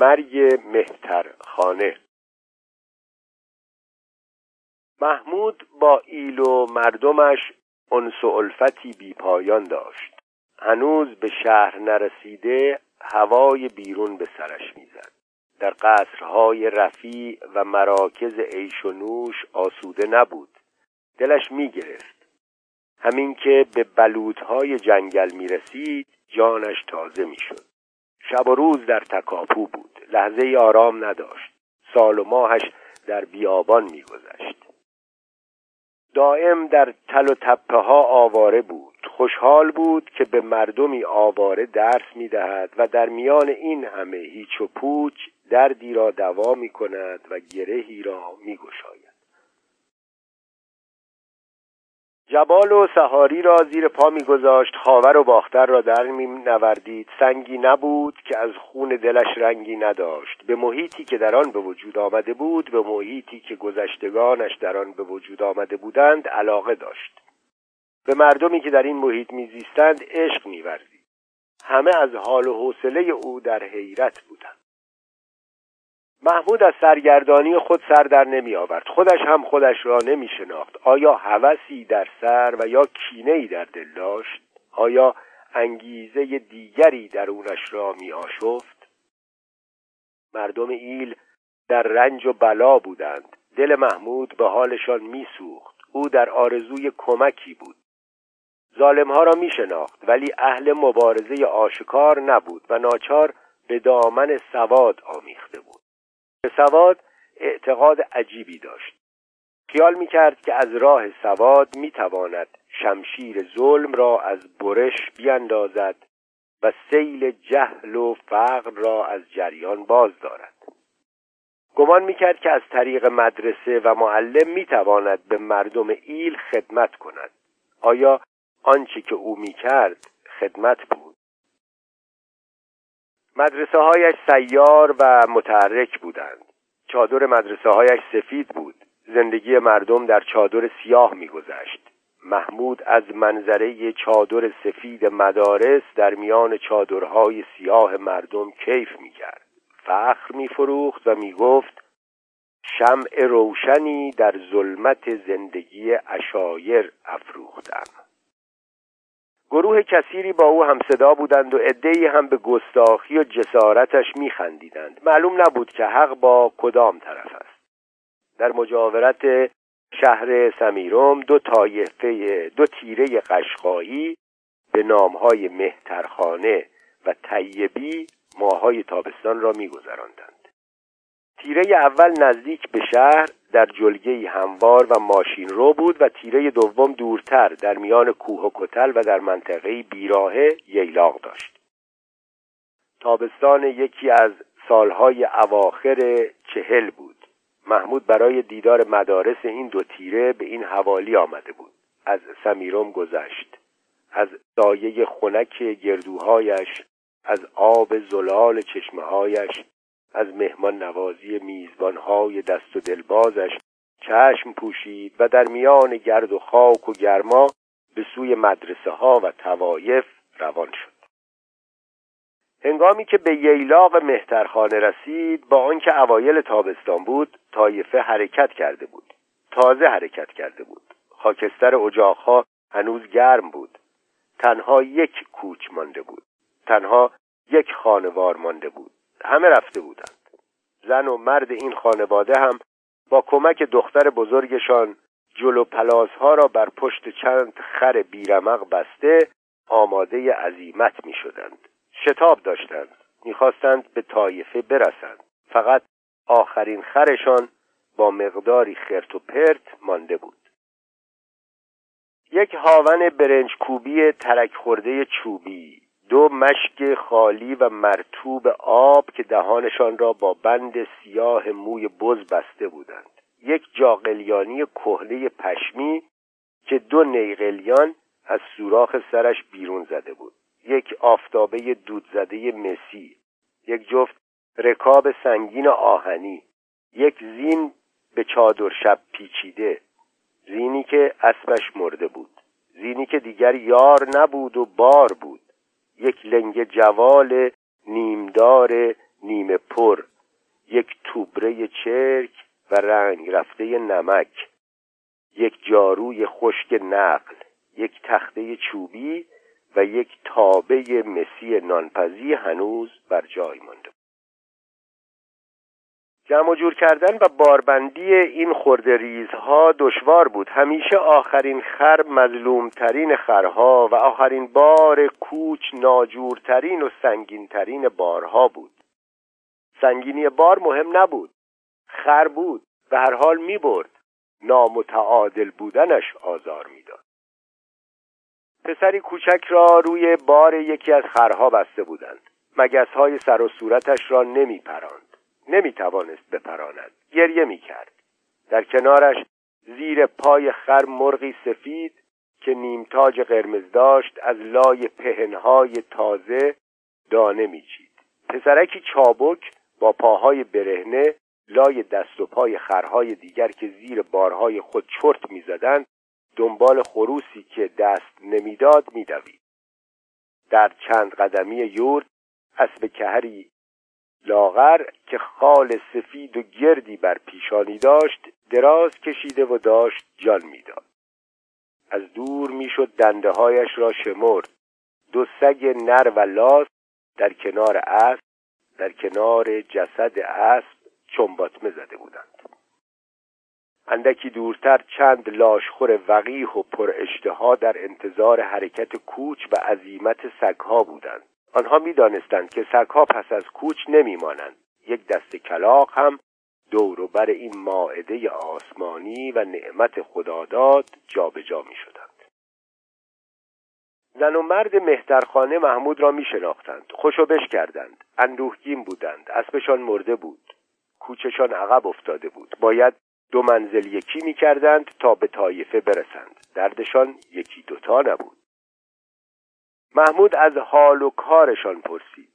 مرگ مهترخانه. محمود با ایل و مردمش انس و الفتی بی پایان داشت. هنوز به شهر نرسیده هوای بیرون به سرش می‌زد. در قصرهای رفیع و مراکز عیش و نوش آسوده نبود. دلش می‌گرفت. همین که به بلوطهای جنگل می‌رسید جانش تازه می‌شد. شب و روز در تکاپو بود. لحظه آرام نداشت. سال و ماهش در بیابان میگذشت. دائم در تل و تپه ها آواره بود. خوشحال بود که به مردمی آواره درس می‌دهد و در میان این همه هیچ و پوچ دردی را دوا می کند و گرهی را می گشاید. جبال و سهاری را زیر پا میگذاشت خاور و باختر را در می نوردید سنگی نبود که از خون دلش رنگی نداشت. به محیطی که در آن به وجود آمده بود به محیطی که گذشتگانش در آن به وجود آمده بودند علاقه داشت. به مردمی که در این محیط میزیستند عشق میورزید. همه از حال و حوصله او در حیرت بودند. محمود از سرگردانی خود سر در نمی آورد خودش هم خودش را نمی شناخت آیا هوسی در سر و یا کینه ای در دل داشت؟ آیا انگیزه دیگری درونش را می آشفت مردم ایل در رنج و بلا بودند. دل محمود به حالشان میسوخت. او در آرزوی کمکی بود. ظالمها را می شناخت ولی اهل مبارزه آشکار نبود و ناچار به دامن سواد آمیخته بود. به سواد اعتقاد عجیبی داشت. خیال می‌کرد که از راه سواد می‌تواند شمشیر ظلم را از برش بیاندازد و سیل جهل و فقر را از جریان باز دارد. گمان می‌کرد که از طریق مدرسه و معلم می‌تواند به مردم ایل خدمت کند. آیا آنچه که او می‌کرد خدمت بود؟ مدرسه هایش سیار و متحرک بودند. چادر مدرسه هایش سفید بود. زندگی مردم در چادر سیاه میگذشت. محمود از منظره چادر سفید مدارس در میان چادرهای سیاه مردم کیف می‌کرد. فخر میفروخت و می‌گفت شمع روشنی در ظلمت زندگی اشایر افروختم. گروه کثیری با او هم صدا بودند و عدهای هم به گستاخی و جسارتش میخندیدند. معلوم نبود که حق با کدام طرف است. در مجاورت شهر سمیروم دو طایفه دو تیره قشقایی به نامهای مهترخانه و طیبی ماهای تابستان را میگذراندند. تیره اول نزدیک به شهر در جلگه هموار و ماشین رو بود و تیره دوم دورتر در میان کوه و کتل و در منطقه بیراهه ییلاق داشت. تابستان یکی از سالهای اواخر چهل بود. محمود برای دیدار مدارس این دو تیره به این حوالی آمده بود. از سمیروم گذشت. از دایه خنک گردوهایش از آب زلال چشمهایش از مهمان نوازی میزبانهای دست و دلبازش چشم پوشید و در میان گرد و خاک و گرما به سوی مدرسه ها و توایف روان شد. هنگامی که به ییلاق مهترخانه رسید با آنکه اوایل تابستان بود طایفه حرکت کرده بود. تازه حرکت کرده بود. خاکستر اجاقها هنوز گرم بود. تنها یک کوچ مانده بود. تنها یک خانوار مانده بود. همه رفته بودند. زن و مرد این خانواده هم با کمک دختر بزرگشان جلو ها را بر پشت چند خر بیرمق بسته آماده عزیمت می شدند شتاب داشتند. می‌خواستند به طایفه برسند. فقط آخرین خرشان با مقداری خرت و پرت مانده بود. یک هاون برنج کوبی ترک خورده چوبی دو مشک خالی و مرتوب آب که دهانشان را با بند سیاه موی بز بسته بودند. یک جاقلیانی کهنه پشمی که دو نیقلیان از سوراخ سرش بیرون زده بود. یک آفتابه دود زده مسی یک جفت رکاب سنگین آهنی یک زین به چادر شب پیچیده زینی که اسبش مرده بود زینی که دیگر یار نبود و بار بود. یک لنگ جوال نیمدار نیمه پر یک توبره چرک و رنگ رفته نمک یک جاروی خشک نقل یک تخته چوبی و یک تابه مسی نانپزی هنوز بر جای مانده جمع جور کردن و باربندی این خورده ریزها دشوار بود. همیشه آخرین خر مظلومترین خرها و آخرین بار کوچ ناجورترین و سنگینترین بارها بود. سنگینی بار مهم نبود. خر بود. به هر حال می برد. نامتعادل بودنش آزار می‌داد پسری کوچک را روی بار یکی از خرها بسته بودند. مگس های سر و صورتش را نمی پراند. نمی توانست بپراند. گریه می کرد در کنارش زیر پای خر مرغی سفید که نیمتاج قرمز داشت از لای پهنهای تازه دانه میچید. پسرکی چابک با پاهای برهنه لای دست و پای خرهای دیگر که زیر بارهای خود چرت می‌زدند دنبال خروسی که دست نمی‌داد میدوید. در چند قدمی یورد اسب کهری لاغر که خال سفید و گردی بر پیشانی داشت دراز کشیده و داشت جان می‌داد. از دور می‌شد دنده هایش را شمرد. دو سگ نر و لاس در کنار اسب در کنار جسد اسب چنباتمه زده بودند. اندکی دورتر چند لاشخور وقیح و پر اشتها در انتظار حرکت کوچ و عظیمت سگها بودند. آنها می‌دانستند که سگها پس از کوچ نمیمانند. یک دست کلاق هم دور بر این ماعده آسمانی و نعمت خداداد جابجا می شدند. زن و مرد مهترخانه محمود را می شناختند خوشو کردند اندوهگین بودند. اسبشان مرده بود. کوچشان عقب افتاده بود. باید دو منزل یکی می کردند تا به طایفه برسند. دردشان یکی دوتا نبود. محمود از حال و کارشان پرسید.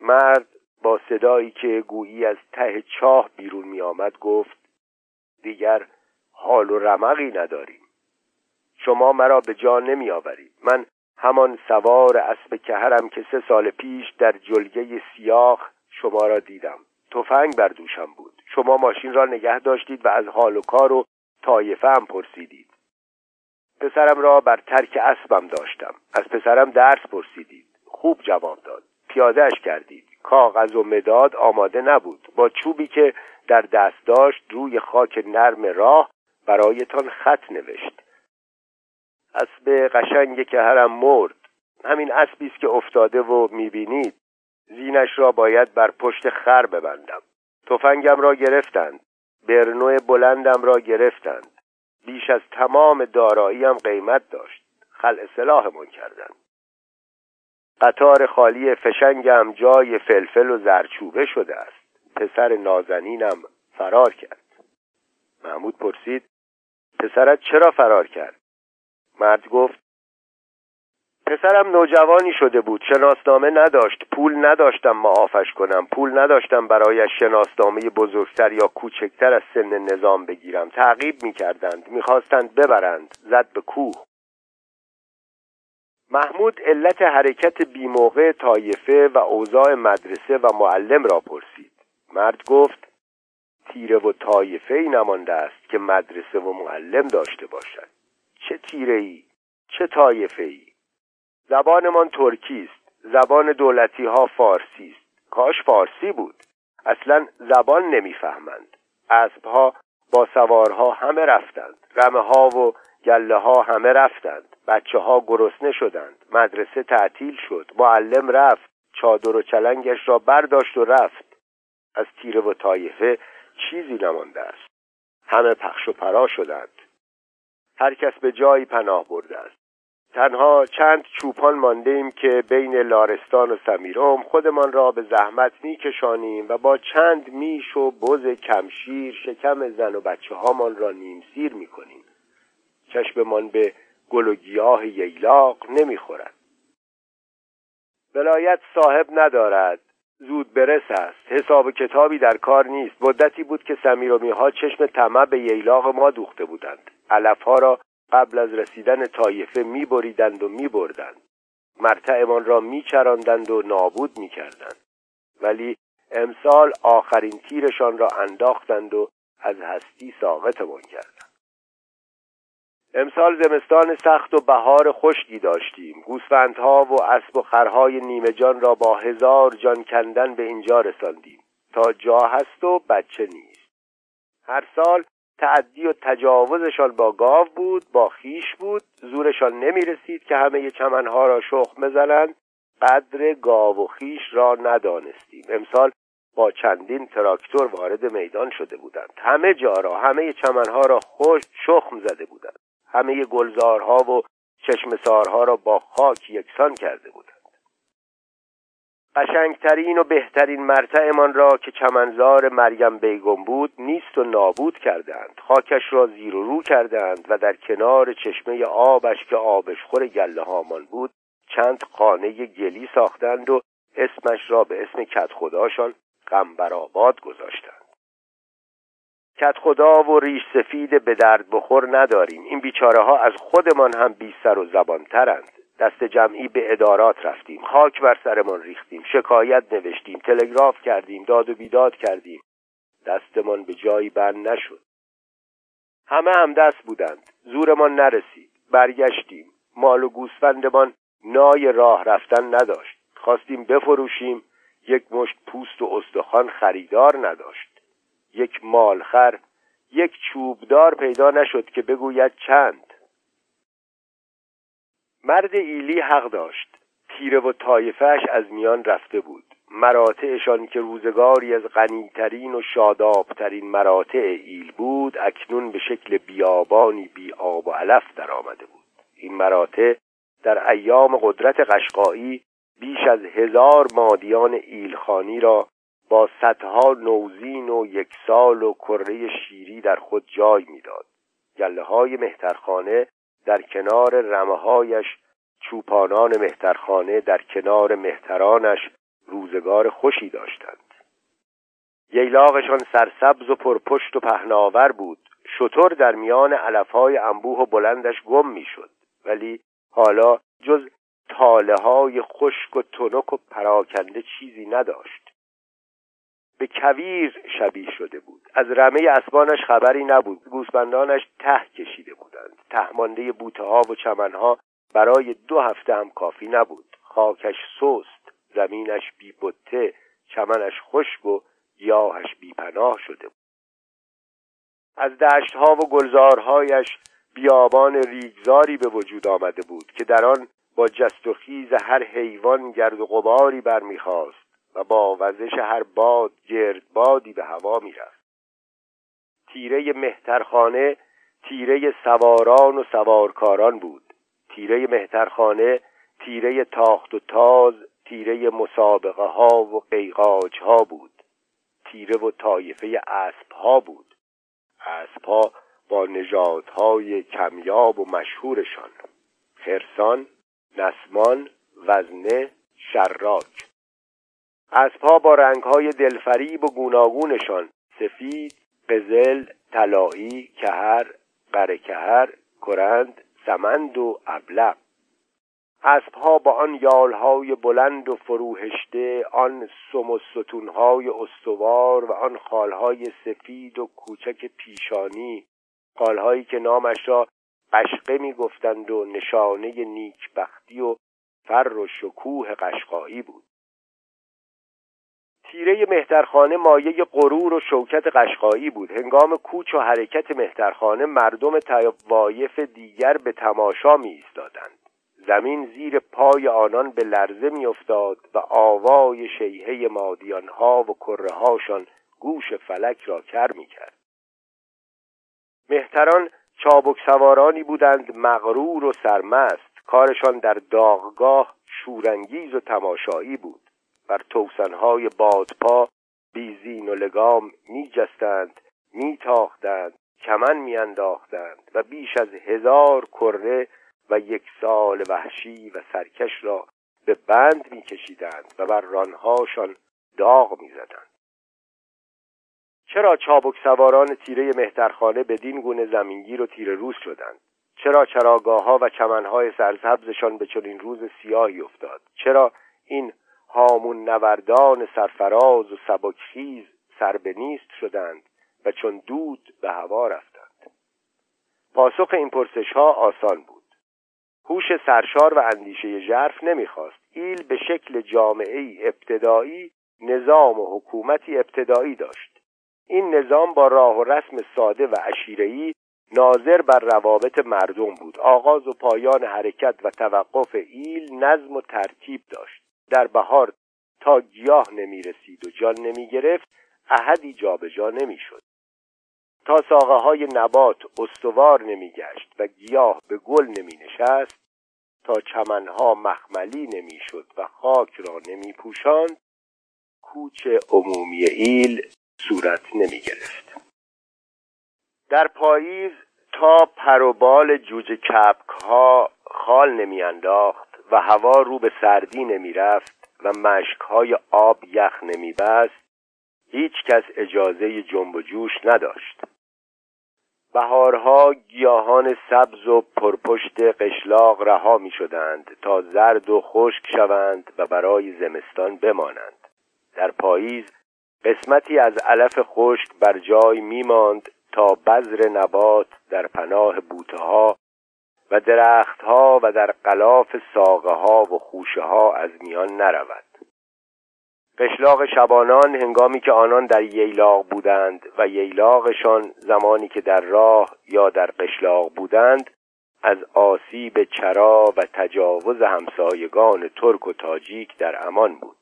مرد با صدایی که گویی از ته چاه بیرون می آمد گفت دیگر حال و رمقی نداریم. شما مرا به جا نمی آورید من همان سوار اسب کهرم که سه سال پیش در جلگه سیاخ شما را دیدم. تفنگ بر دوشم بود. شما ماشین را نگه داشتید و از حال و کار و طایفه هم پرسیدید. پسرم را بر ترک اسبم داشتم. از پسرم درس پرسیدید. خوب جواب داد. پیادهش کردید. کاغذ و مداد آماده نبود. با چوبی که در دست داشت روی خاک نرم راه برایتان خط نوشت. اسب قشنگ که هرم مرد. همین اسبی است که افتاده و می‌بینید. زینش را باید بر پشت خر ببندم. تفنگم را گرفتند. برنو بلندم را گرفتند. بیش از تمام داراییم قیمت داشت. خلع سلاحمان کردند قطار خالی فشنگم جای فلفل و زرچوبه شده است. پسر نازنینم فرار کرد. محمود پرسید پسرت چرا فرار کرد؟ مرد گفت پسرم نوجوانی شده بود. شناسنامه نداشت. پول نداشتم معافش کنم. پول نداشتم برایش شناسنامه بزرگتر یا کوچکتر از سن نظام بگیرم. تعقیب می‌کردند. می‌خواستند ببرند. زد به کوه. محمود علت حرکت بیموقع طایفه و اوضاع مدرسه و معلم را پرسید. مرد گفت تیره و طایفه ای نمانده است که مدرسه و معلم داشته باشد. چه تیره ای چه طایفه ای زبانمان ترکی است زبان دولتی ها فارسی است کاش فارسی بود. اصلا زبان نمی‌فهمند. اسبها با سوارها همه رفتند. رمه ها و گله ها همه رفتند. بچه ها گرسنه شدند. مدرسه تعطیل شد. معلم رفت. چادر و چلنگش را برداشت و رفت. از تیره و طایفه چیزی نمانده است. همه پخش و پرا شدند. هر کس به جایی پناه برده است. تنها چند چوپان مانده ایم که بین لارستان و سمیرم خودمان را به زحمت میکشانیم و با چند میش و بز کمشیر شکم زن و بچه هامان را نیمسیر می‌کنیم. چشممان به گل و گیاه ییلاق نمی‌خورد. ولایت صاحب ندارد. زود برس است. حساب کتابی در کار نیست. مدتی بود که سمیرومی ها چشم طمع به ییلاق ما دوخته بودند. علف ها را قبل از رسیدن طایفه میبریدند و میبردند. مرتعمان را میچراندند و نابود می‌کردند. ولی امسال آخرین تیرشان را انداختند و از هستی ساقطمان کردند. امسال زمستان سخت و بهار خشکی داشتیم. گوسفندها و اسب و خرهای نیمه جان را با هزار جان کندن به اینجا رساندیم. تا جا هست و بچه نیست. هر سال تعدی و تجاوزشان با گاو بود با خیش بود. زورشان نمی رسید که همه چمنها را شخم بزنند. قدر گاو و خیش را ندانستیم. امسال با چندین تراکتور وارد میدان شده بودند. همه جا را همه چمنها را خوش شخم زده بودند. همه گلزارها و چشمسارها را با خاک یکسان کرده بودند. قشنگترین و بهترین مرتعمان را که چمنزار مریم بیگم بود نیست و نابود کردند. خاکش را زیر و رو کردند و در کنار چشمه آبش که آبشخور گله هامان بود چند خانه گلی ساختند و اسمش را به اسم کت خداشان غمبرآباد گذاشتند. کت خدا و ریش سفید به درد بخور نداریم. این بیچاره ها از خودمان هم بی سر و زبان ترند دست جمعی به ادارات رفتیم. خاک بر سرمان ریختیم. شکایت نوشتیم. تلگراف کردیم. داد و بیداد کردیم. دستمان به جایی بند نشد. همه هم دست بودند. زورمان نرسید. برگشتیم. مال و گوسفندمان نای راه رفتن نداشت. خواستیم بفروشیم. یک مشت پوست و استخوان خریدار نداشت. یک مالخر یک چوبدار پیدا نشد که بگوید چند. مرد ایلی حق داشت. تیره و طایفهش از میان رفته بود. مراتعشان که روزگاری از غنیترین و شادابترین مراتع ایل بود اکنون به شکل بیابانی بی آب و علف در آمده بود. این مراتع در ایام قدرت قشقایی بیش از هزار مادیان ایلخانی را با صدها نوزین و یک سال و کره شیری در خود جای می‌داد. گله های مهترخانه در کنار رمههایش چوپانان مهترخانه در کنار مهترانش روزگار خوشی داشتند. ییلاقشان سرسبز و پرپشت و پهناور بود. شطور در میان علفهای انبوه و بلندش گم می‌شد. ولی حالا جز تاله های خشک و تنک و پراکنده چیزی نداشت. به کویر شبیه شده بود. از رمه اسبانش خبری نبود. گوسفندانش ته کشیده بودند. تهمانده بوته ها و چمنها برای دو هفته هم کافی نبود. خاکش سست زمینش بی بته چمنش خشک و گیاهش بی پناه شده بود. از دشتها و گلزارهایش بیابان ریگزاری به وجود آمده بود که در آن با جست و خیز هر حیوان گرد و غباری برمیخواست و با وزش هر باد گرد بادی به هوا می‌رفت. تیره مهترخانه تیره سواران و سوارکاران بود. تیره مهترخانه تیره تاخت و تاز تیره مسابقه ها و قیقاج ها بود. تیره و طایفه اسب ها بود. اسب ها با نژادهای کمیاب و مشهورشان خرسان نسمان وزنه شراک. اسبها با رنگهای دلفریب و گوناگونشان. سفید قزل طلایی کهر قرکهر کرند سمند و ابلق. اسبها با آن یالهای بلند و فروهشته آن سم و ستونهای استوار و آن خالهای سفید و کوچک پیشانی خالهایی که نامش را قشقه می‌گفتند و نشانه نیکبختی و فر و شکوه قشقایی بود. تیره مهترخانه مایه غرور و شوکت قشقایی بود. هنگام کوچ و حرکت مهترخانه مردم توایف دیگر به تماشا می ایستادند زمین زیر پای آنان به لرزه می افتاد و آوای شیهه مادیانها و کره هاشان گوش فلک را کر می کرد مهتران چابک سوارانی بودند مغرور و سرمست. کارشان در داغگاه شورانگیز و تماشایی بود. بر توسنهای بادپا بیزین و لگام می جستند می تاختند کمن می انداختند و بیش از هزار کره و یک سال وحشی و سرکش را به بند می کشیدند و بر رانهاشان داغ می زدند. چرا چابک سواران تیره مهترخانه بدین گونه زمینگیر و تیره روز شدند چرا چراگاه ها و چمنهای سرسبزشان به چنین روز سیاهی افتاد چرا این هامون نوردان سرفراز و سبکخیز نیست شدند و چون دود به هوا رفتند. پاسخ این پرسش ها آسان بود. هوش سرشار و اندیشه ژرف نمی‌خواست. ایل به شکل جامعه ابتدایی نظام و حکومتی ابتدایی داشت. این نظام با راه و رسم ساده و عشیره‌ای ناظر بر روابط مردم بود. آغاز و پایان حرکت و توقف ایل نظم و ترتیب داشت. در بهار تا گیاه نمی رسید و جان نمی گرفت احدی جابجا نمی شد تا ساقه های نبات استوار نمی گشت و گیاه به گل نمی نشست تا چمنها مخملی نمی شد و خاک را نمی پوشاند کوچ عمومی ایل صورت نمی گرفت در پاییز تا پروبال جوجه کپک ها خال نمی انداخت و هوا رو به سردی نمی رفت و مشک های آب یخ نمی بست هیچ کس اجازه جنب و جوش نداشت. بهارها گیاهان سبز و پرپشت قشلاق رها می شدند تا زرد و خشک شوند و برای زمستان بمانند. در پاییز قسمتی از علف خشک بر جای میماند تا بذر نبات در پناه بوته ها درختها و در قلاف ساقه ها و خوشه ها از میان نرود. قشلاق شبانان هنگامی که آنان در ییلاق بودند و ییلاقشان زمانی که در راه یا در قشلاق بودند از آسیب چرا و تجاوز همسایگان ترک و تاجیک در امان بود.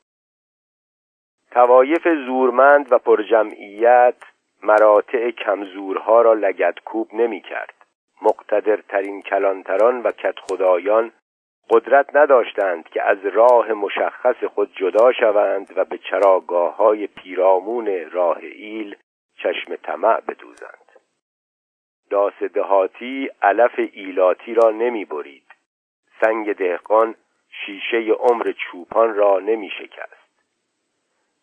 توایف زورمند و پرجمعیت مراتع کمزورها را لگدکوب نمی کرد مقتدرترین کلانتران و کت خدایان قدرت نداشتند که از راه مشخص خود جدا شوند و به چراگاه های پیرامون راه ایل چشم طمع بدوزند. داس دهاتی علف ایلاتی را نمی برید سنگ دهقان شیشه عمر چوپان را نمی شکست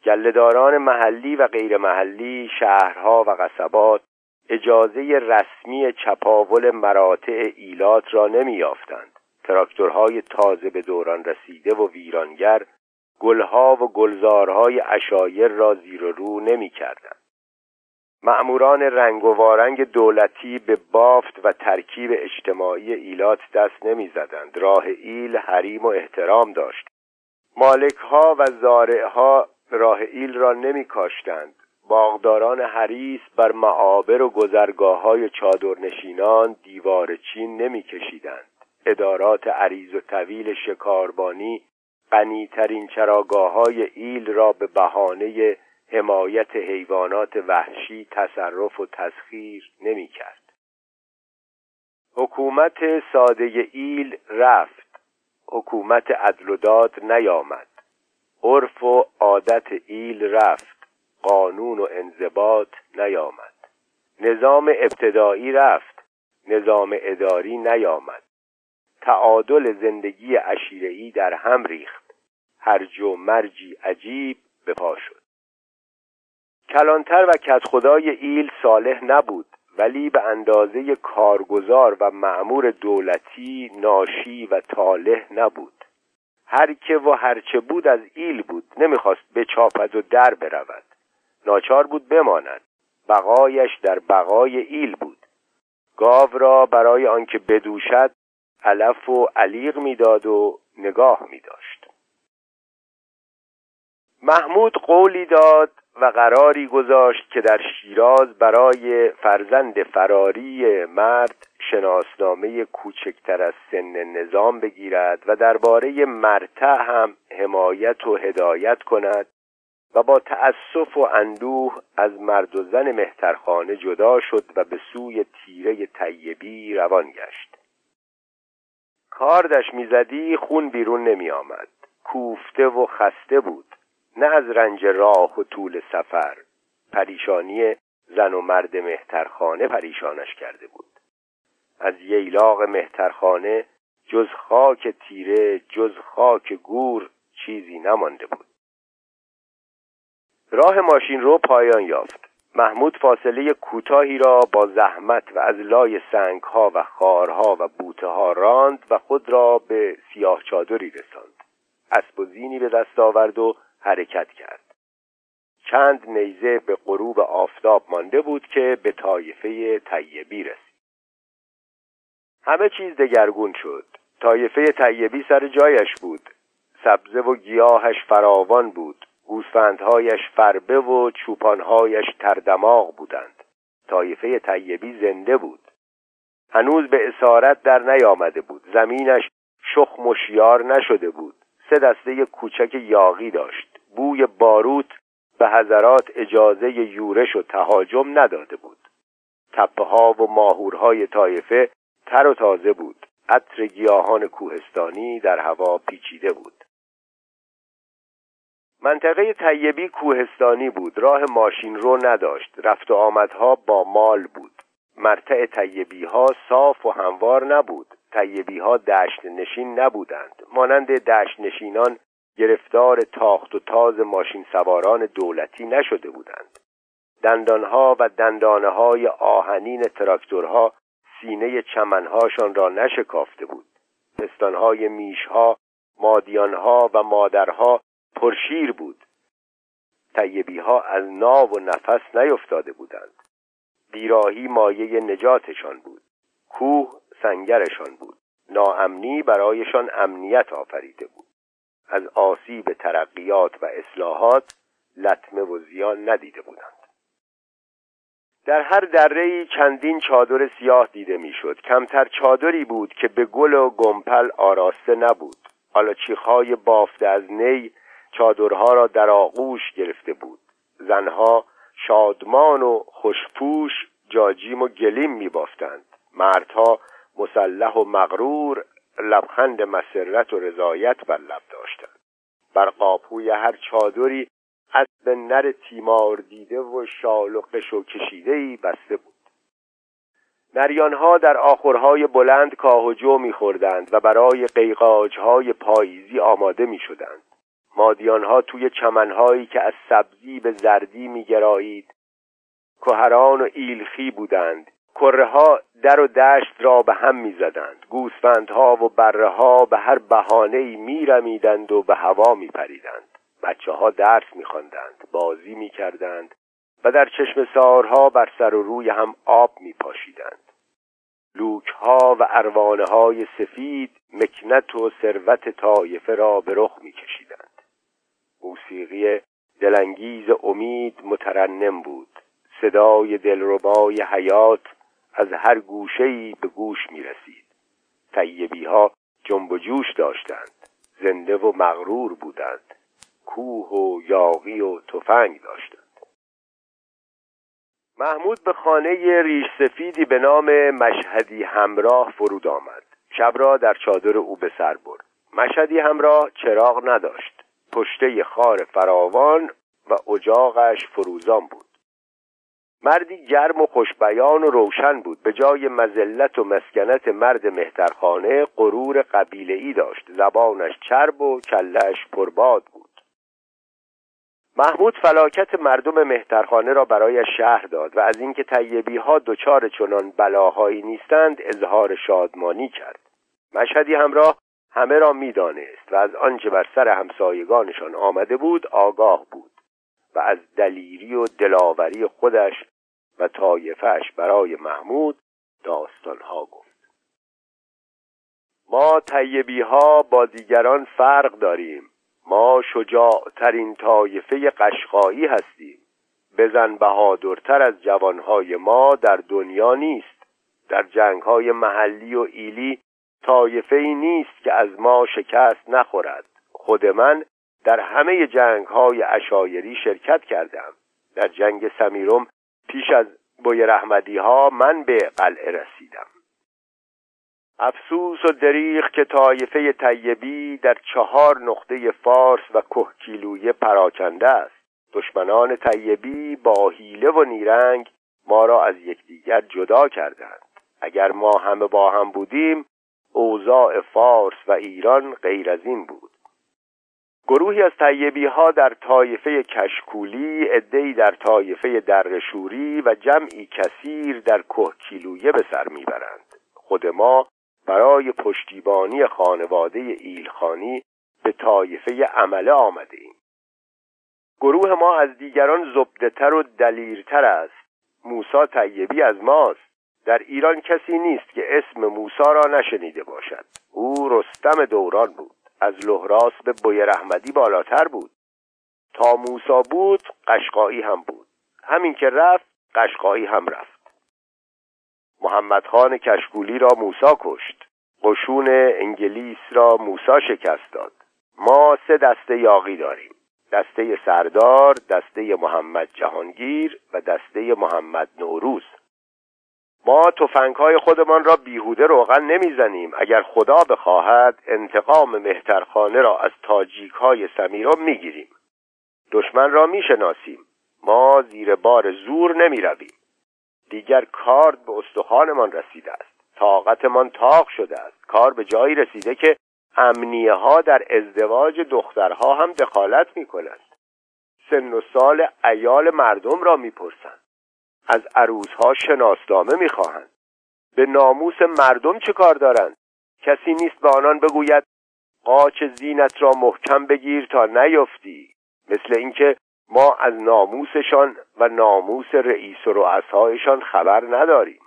گلهداران محلی و غیر محلی شهرها و قصبات اجازه رسمی چپاول مراتع ایلات را نمی یافتند تراکتورهای تازه به دوران رسیده و ویرانگر گلها و گلزارهای عشایر را زیر و رو نمی کردن. مأموران رنگ و وارنگ دولتی به بافت و ترکیب اجتماعی ایلات دست نمی زدند. راه ایل حریم و احترام داشت مالکها و زارعها راه ایل را نمی کاشتند باغداران حریس بر معابر و گذرگاه های چادرنشینان دیوار چین نمی کشیدند ادارات عریض و طویل شکاربانی غنیترین چراگاه های ایل را به بهانه حمایت حیوانات وحشی تصرف و تسخیر نمی کرد. حکومت ساده ایل رفت. حکومت عدل و داد نیامد. عرف و عادت ایل رفت. قانون و انضباط نیامد. نظام ابتدایی رفت نظام اداری نیامد. تعادل زندگی عشیرهی در هم ریخت. هرج و مرجی عجیب به پا شد. کلانتر و کدخدای ایل صالح نبود ولی به اندازه کارگزار و معمور دولتی ناشی و طالح نبود. هر که و هرچه بود از ایل بود نمی‌خواست بچاپد و در برود. ناچار بود بماند. بقایش در بقای ایل بود. گاو را برای آنکه بدوشد علف و علیق می‌داد و نگاه می داشت محمود قولی داد و قراری گذاشت که در شیراز برای فرزند فراری مرد شناسنامه کوچکتر از سن نظام بگیرد و درباره مرتع هم حمایت و هدایت کند. و با تأسف و اندوه از مرد و زن مهترخانه جدا شد و به سوی تیره طیبی روان گشت. کاردش می‌زدی خون بیرون نمی آمد کوفته و خسته بود. نه از رنج راه و طول سفر. پریشانی زن و مرد مهترخانه پریشانش کرده بود. از ییلاق مهترخانه جز خاک تیره جز خاک گور چیزی نمانده بود. راه ماشین رو پایان یافت. محمود فاصله کوتاهی را با زحمت و از لای سنگها و خارها و بوته ها راند و خود را به سیاه چادری رساند. اسب و زینی به دست آورد و حرکت کرد. چند نیزه به غروب آفتاب مانده بود که به طایفه طیبی رسید. همه چیز دگرگون شد. طایفه طیبی سر جایش بود. سبزه و گیاهش فراوان بود. گوسفندهایش فربه و چوپانهایش تردماغ بودند. طایفه طیبی زنده بود. هنوز به اسارت در نیامده بود. زمینش شخم و نشده بود. سه دسته کوچک یاقی داشت. بوی باروت به حضرات اجازه یورش و تهاجم نداده بود. تپه ها و ماهورهای طایفه تر و تازه بود. عطر گیاهان کوهستانی در هوا پیچیده بود. منطقه طیبی کوهستانی بود. راه ماشین رو نداشت. رفت و آمدها با مال بود. مرتع طیبی ها صاف و هموار نبود. طیبی ها دشت نشین نبودند. مانند دشت نشینان گرفتار تاخت و تاز ماشین سواران دولتی نشده بودند. دندانها و دندانه های آهنین تراکتورها سینه چمنهاشان را نشکافته بود. پستانهای میشها مادیانها و مادرها پرشیر بود. طیبی ها از ناو و نفس نیفتاده بودند. بیراهی مایه نجاتشان بود. کوه سنگرشان بود. ناامنی برایشان امنیت آفریده بود. از آسیب ترقیات و اصلاحات لطمه و زیان ندیده بودند. در هر دره چندین چادر سیاه دیده می‌شد. کمتر چادری بود که به گل و گمپل آراسته نبود. آلاچیخهای بافته از نی چادرها را در آغوش گرفته بود. زنها شادمان و خوشپوش جاجیم و گلیم می بافتند مردها مسلح و مغرور لبخند مسرت و رضایت بر لب داشتند. بر قاپوی هر چادری اسب نر تیمار دیده و شال و قش و کشیده ای بسته بود. نریانها در آخرهای بلند کاه و جو میخوردند و برای قیقاجهای پاییزی آماده می‌شدند. مادیانها توی چمنهایی که از سبزی به زردی میگرایید. کهران و ایلخی بودند. کره ها در و دشت را به هم می‌زدند. گوسفندها و بره ها به هر بهانه میرمیدند و به هوا میپریدند. بچه ها درس میخواندند بازی می‌کردند و در چشم سارها بر سر و روی هم آب میپاشیدند. لوک ها و اروانه های سفید مکنت و ثروت طایفه را به رخ میکشیدند. موسیقی دلانگیز امید مترنم بود. صدای دلربای حیات از هر گوشه‌ای به گوش می رسید جنب و جوش داشتند. زنده و مغرور بودند. کوه و یاقی و تفنگ داشتند. محمود به خانه ریش سفیدی به نام مشهدی همراه فرود آمد. شب را در چادر او به سر برد. مشهدی همراه چراغ نداشت. پشته خار فراوان و اجاقش فروزان بود. مردی گرم و خوشبیان و روشن بود. به جای مزلت و مسکنت مرد مهترخانه غرور قبیله ای داشت. زبانش چرب و کلش پرباد بود. محمود فلاکت مردم مهترخانه را برای شهر داد و از اینکه طیبی ها دچار چنان بلاهایی نیستند اظهار شادمانی کرد. مشهدی همراه همه را می‌دانست و از آنچه بر سر همسایگانشان آمده بود آگاه بود و از دلیری و دلاوری خودش و طایفهش برای محمود داستانها گفت. ما طیبی ها با دیگران فرق داریم. ما شجاعترین طایفه قشقایی هستیم. بزن بهادرتر از جوانهای ما در دنیا نیست. در جنگهای محلی و ایلی طایفه ای نیست که از ما شکست نخورد. خود من در همه جنگ های اشایری شرکت کردم. در جنگ سمیرم پیش از بوی رحمدی ها من به قلعه رسیدم. افسوس و دریغ که طایفه طیبی در چهار نقطه فارس و کهکیلویه پراکنده است. دشمنان طیبی با حیله و نیرنگ ما را از یکدیگر جدا کردند. اگر ما همه با هم بودیم اوضاع فارس و ایران غیر از این بود. گروهی از طیبی ها در طایفه کشکولی عدهای در طایفه درشوری و جمعی کثیر در کهکیلویه به سر می‌برند. خود ما برای پشتیبانی خانواده ایلخانی به طایفه عمله آمده ایم گروه ما از دیگران زبدهتر و دلیرتر است. موسا طیبی از ماست. در ایران کسی نیست که اسم موسا را نشنیده باشد. او رستم دوران بود. از لحراس به بویر احمدی بالاتر بود. تا موسا بود قشقایی هم بود. همین که رفت قشقایی هم رفت. محمد خان کشکولی را موسا کشت. قشون انگلیس را موسا شکست داد. ما سه دسته یاقی داریم. دسته سردار دسته محمد جهانگیر و دسته محمد نوروز. ما های خودمان را بیهوده روغن نمی‌زنیم. اگر خدا بخواهد انتقام مهترخانه را از تاجیک های سمیرا می‌گیریم. دشمن را می‌شناسیم. ما زیر بار زور نمی رویم. دیگر کارد به استخوانمان رسیده است. طاقتمان تاق شده است. کار به جایی رسیده که امنیه ها در ازدواج دخترها هم دخالت می کنند سن و سال ایال مردم را می‌پرسند. از عروسها شناسنامه می‌خواهند. به ناموس مردم چه کار دارند؟ کسی نیست به آنان بگوید قاچ زینت را محکم بگیر تا نیفتی مثل اینکه ما از ناموسشان و ناموس رئیس و رؤسایشان خبر نداریم.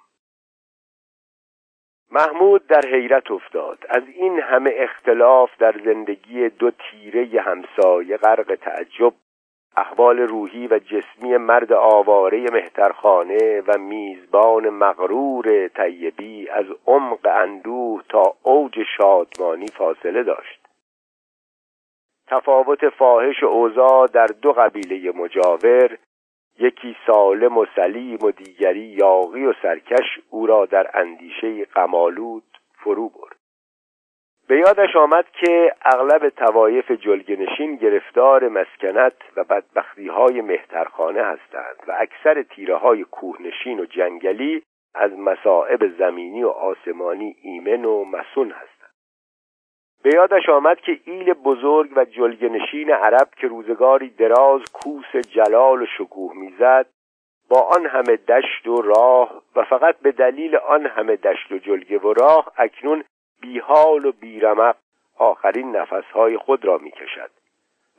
محمود در حیرت افتاد. از این همه اختلاف در زندگی دو تیره همسایه غرق تعجب احوال روحی و جسمی مرد آواره مهترخانه و میزبان مغرور طیبی از عمق اندوه تا اوج شادمانی فاصله داشت. تفاوت فاحش و اوضاع در دو قبیله مجاور یکی سالم و سلیم و دیگری یاغی و سرکش او را در اندیشه قمالود فرو برد. به یادش آمد که اغلب توایف جلگنشین گرفتار مسکنت و بدبختی های مهترخانه هستند و اکثر تیره های کوهنشین و جنگلی از مصائب زمینی و آسمانی ایمن و مسون هستند. به یادش آمد که ایل بزرگ و جلگنشین عرب که روزگاری دراز کوس جلال و شکوه می‌زد با آن همه دشت و راه و فقط به دلیل آن همه دشت و جلگه و راه اکنون بیحال و بیرمق آخرین نفسهای خود را می‌کشد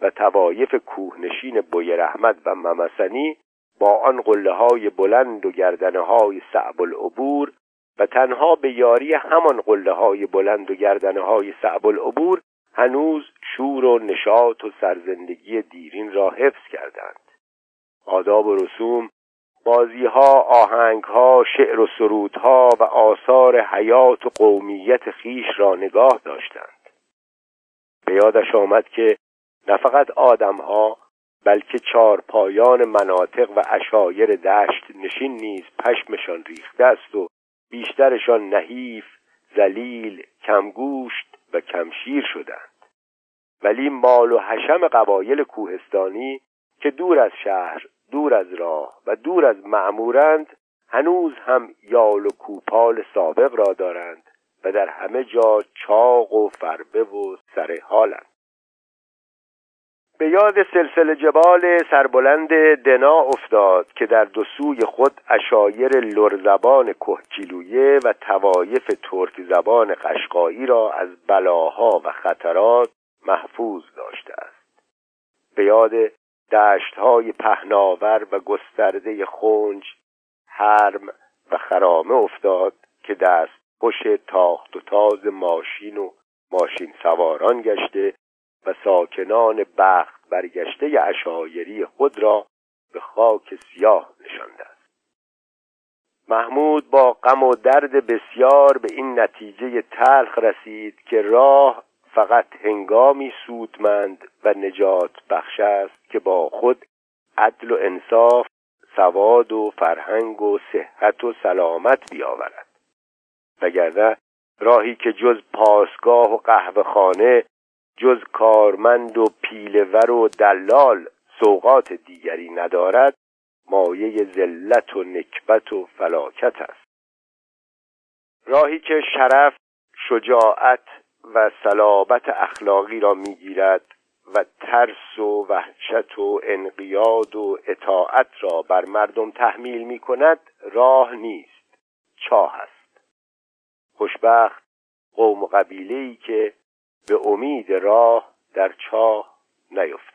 و توایف کوهنشین بویر احمد و ممسنی با آن قله های بلند و گردنه های صعب العبور و تنها به یاری همان قله های بلند و گردنه های صعب العبور هنوز شور و نشاط و سرزندگی دیرین را حفظ کردند. آداب و رسوم بازیها آهنگها شعر و سرودها و آثار حیات و قومیت خیش را نگاه داشتند. به یادش آمد که نه فقط آدمها بلکه چارپایان مناطق و اشایر دشت نشین نیز پشمشان ریخته است و بیشترشان نحیف زلیل کمگوشت و کمشیر شدند. ولی مال و حشم قبایل کوهستانی که دور از شهر دور از راه و دور از معمورند هنوز هم یال و کوپال سابق را دارند و در همه جا چاق و فربه و سر حالند. به یاد سلسله جبال سربلند دنا افتاد که در دو سوی خود اشایر لرزبان کهچیلویه و توایف ترک زبان قشقایی را از بلاها و خطرات محفوظ داشته است. به یاد دشتهای پهناور و گسترده خونج حرم و خرامه افتاد که دست خوش تاخت و تاز ماشین و ماشین سواران گشته و ساکنان بخت برگشته اشایری خود را به خاک سیاه نشانده است. محمود با غم و درد بسیار به این نتیجه تلخ رسید که راه فقط هنگامی سودمند و نجات بخش است که با خود عدل و انصاف سواد و فرهنگ و صحت و سلامت بیاورد. وگرنه راهی که جز پاسگاه و قهوه خانه جز کارمند و پیلور و دلال سوقات دیگری ندارد مایه ذلت و نکبت و فلاکت است. راهی که شرف شجاعت و صلابت اخلاقی را می‌گیرد و ترس و وحشت و انقیاد و اطاعت را بر مردم تحمیل می کند راه نیست چاه است. خوشبخت قوم و قبیله ای که به امید راه در چاه نیفتد.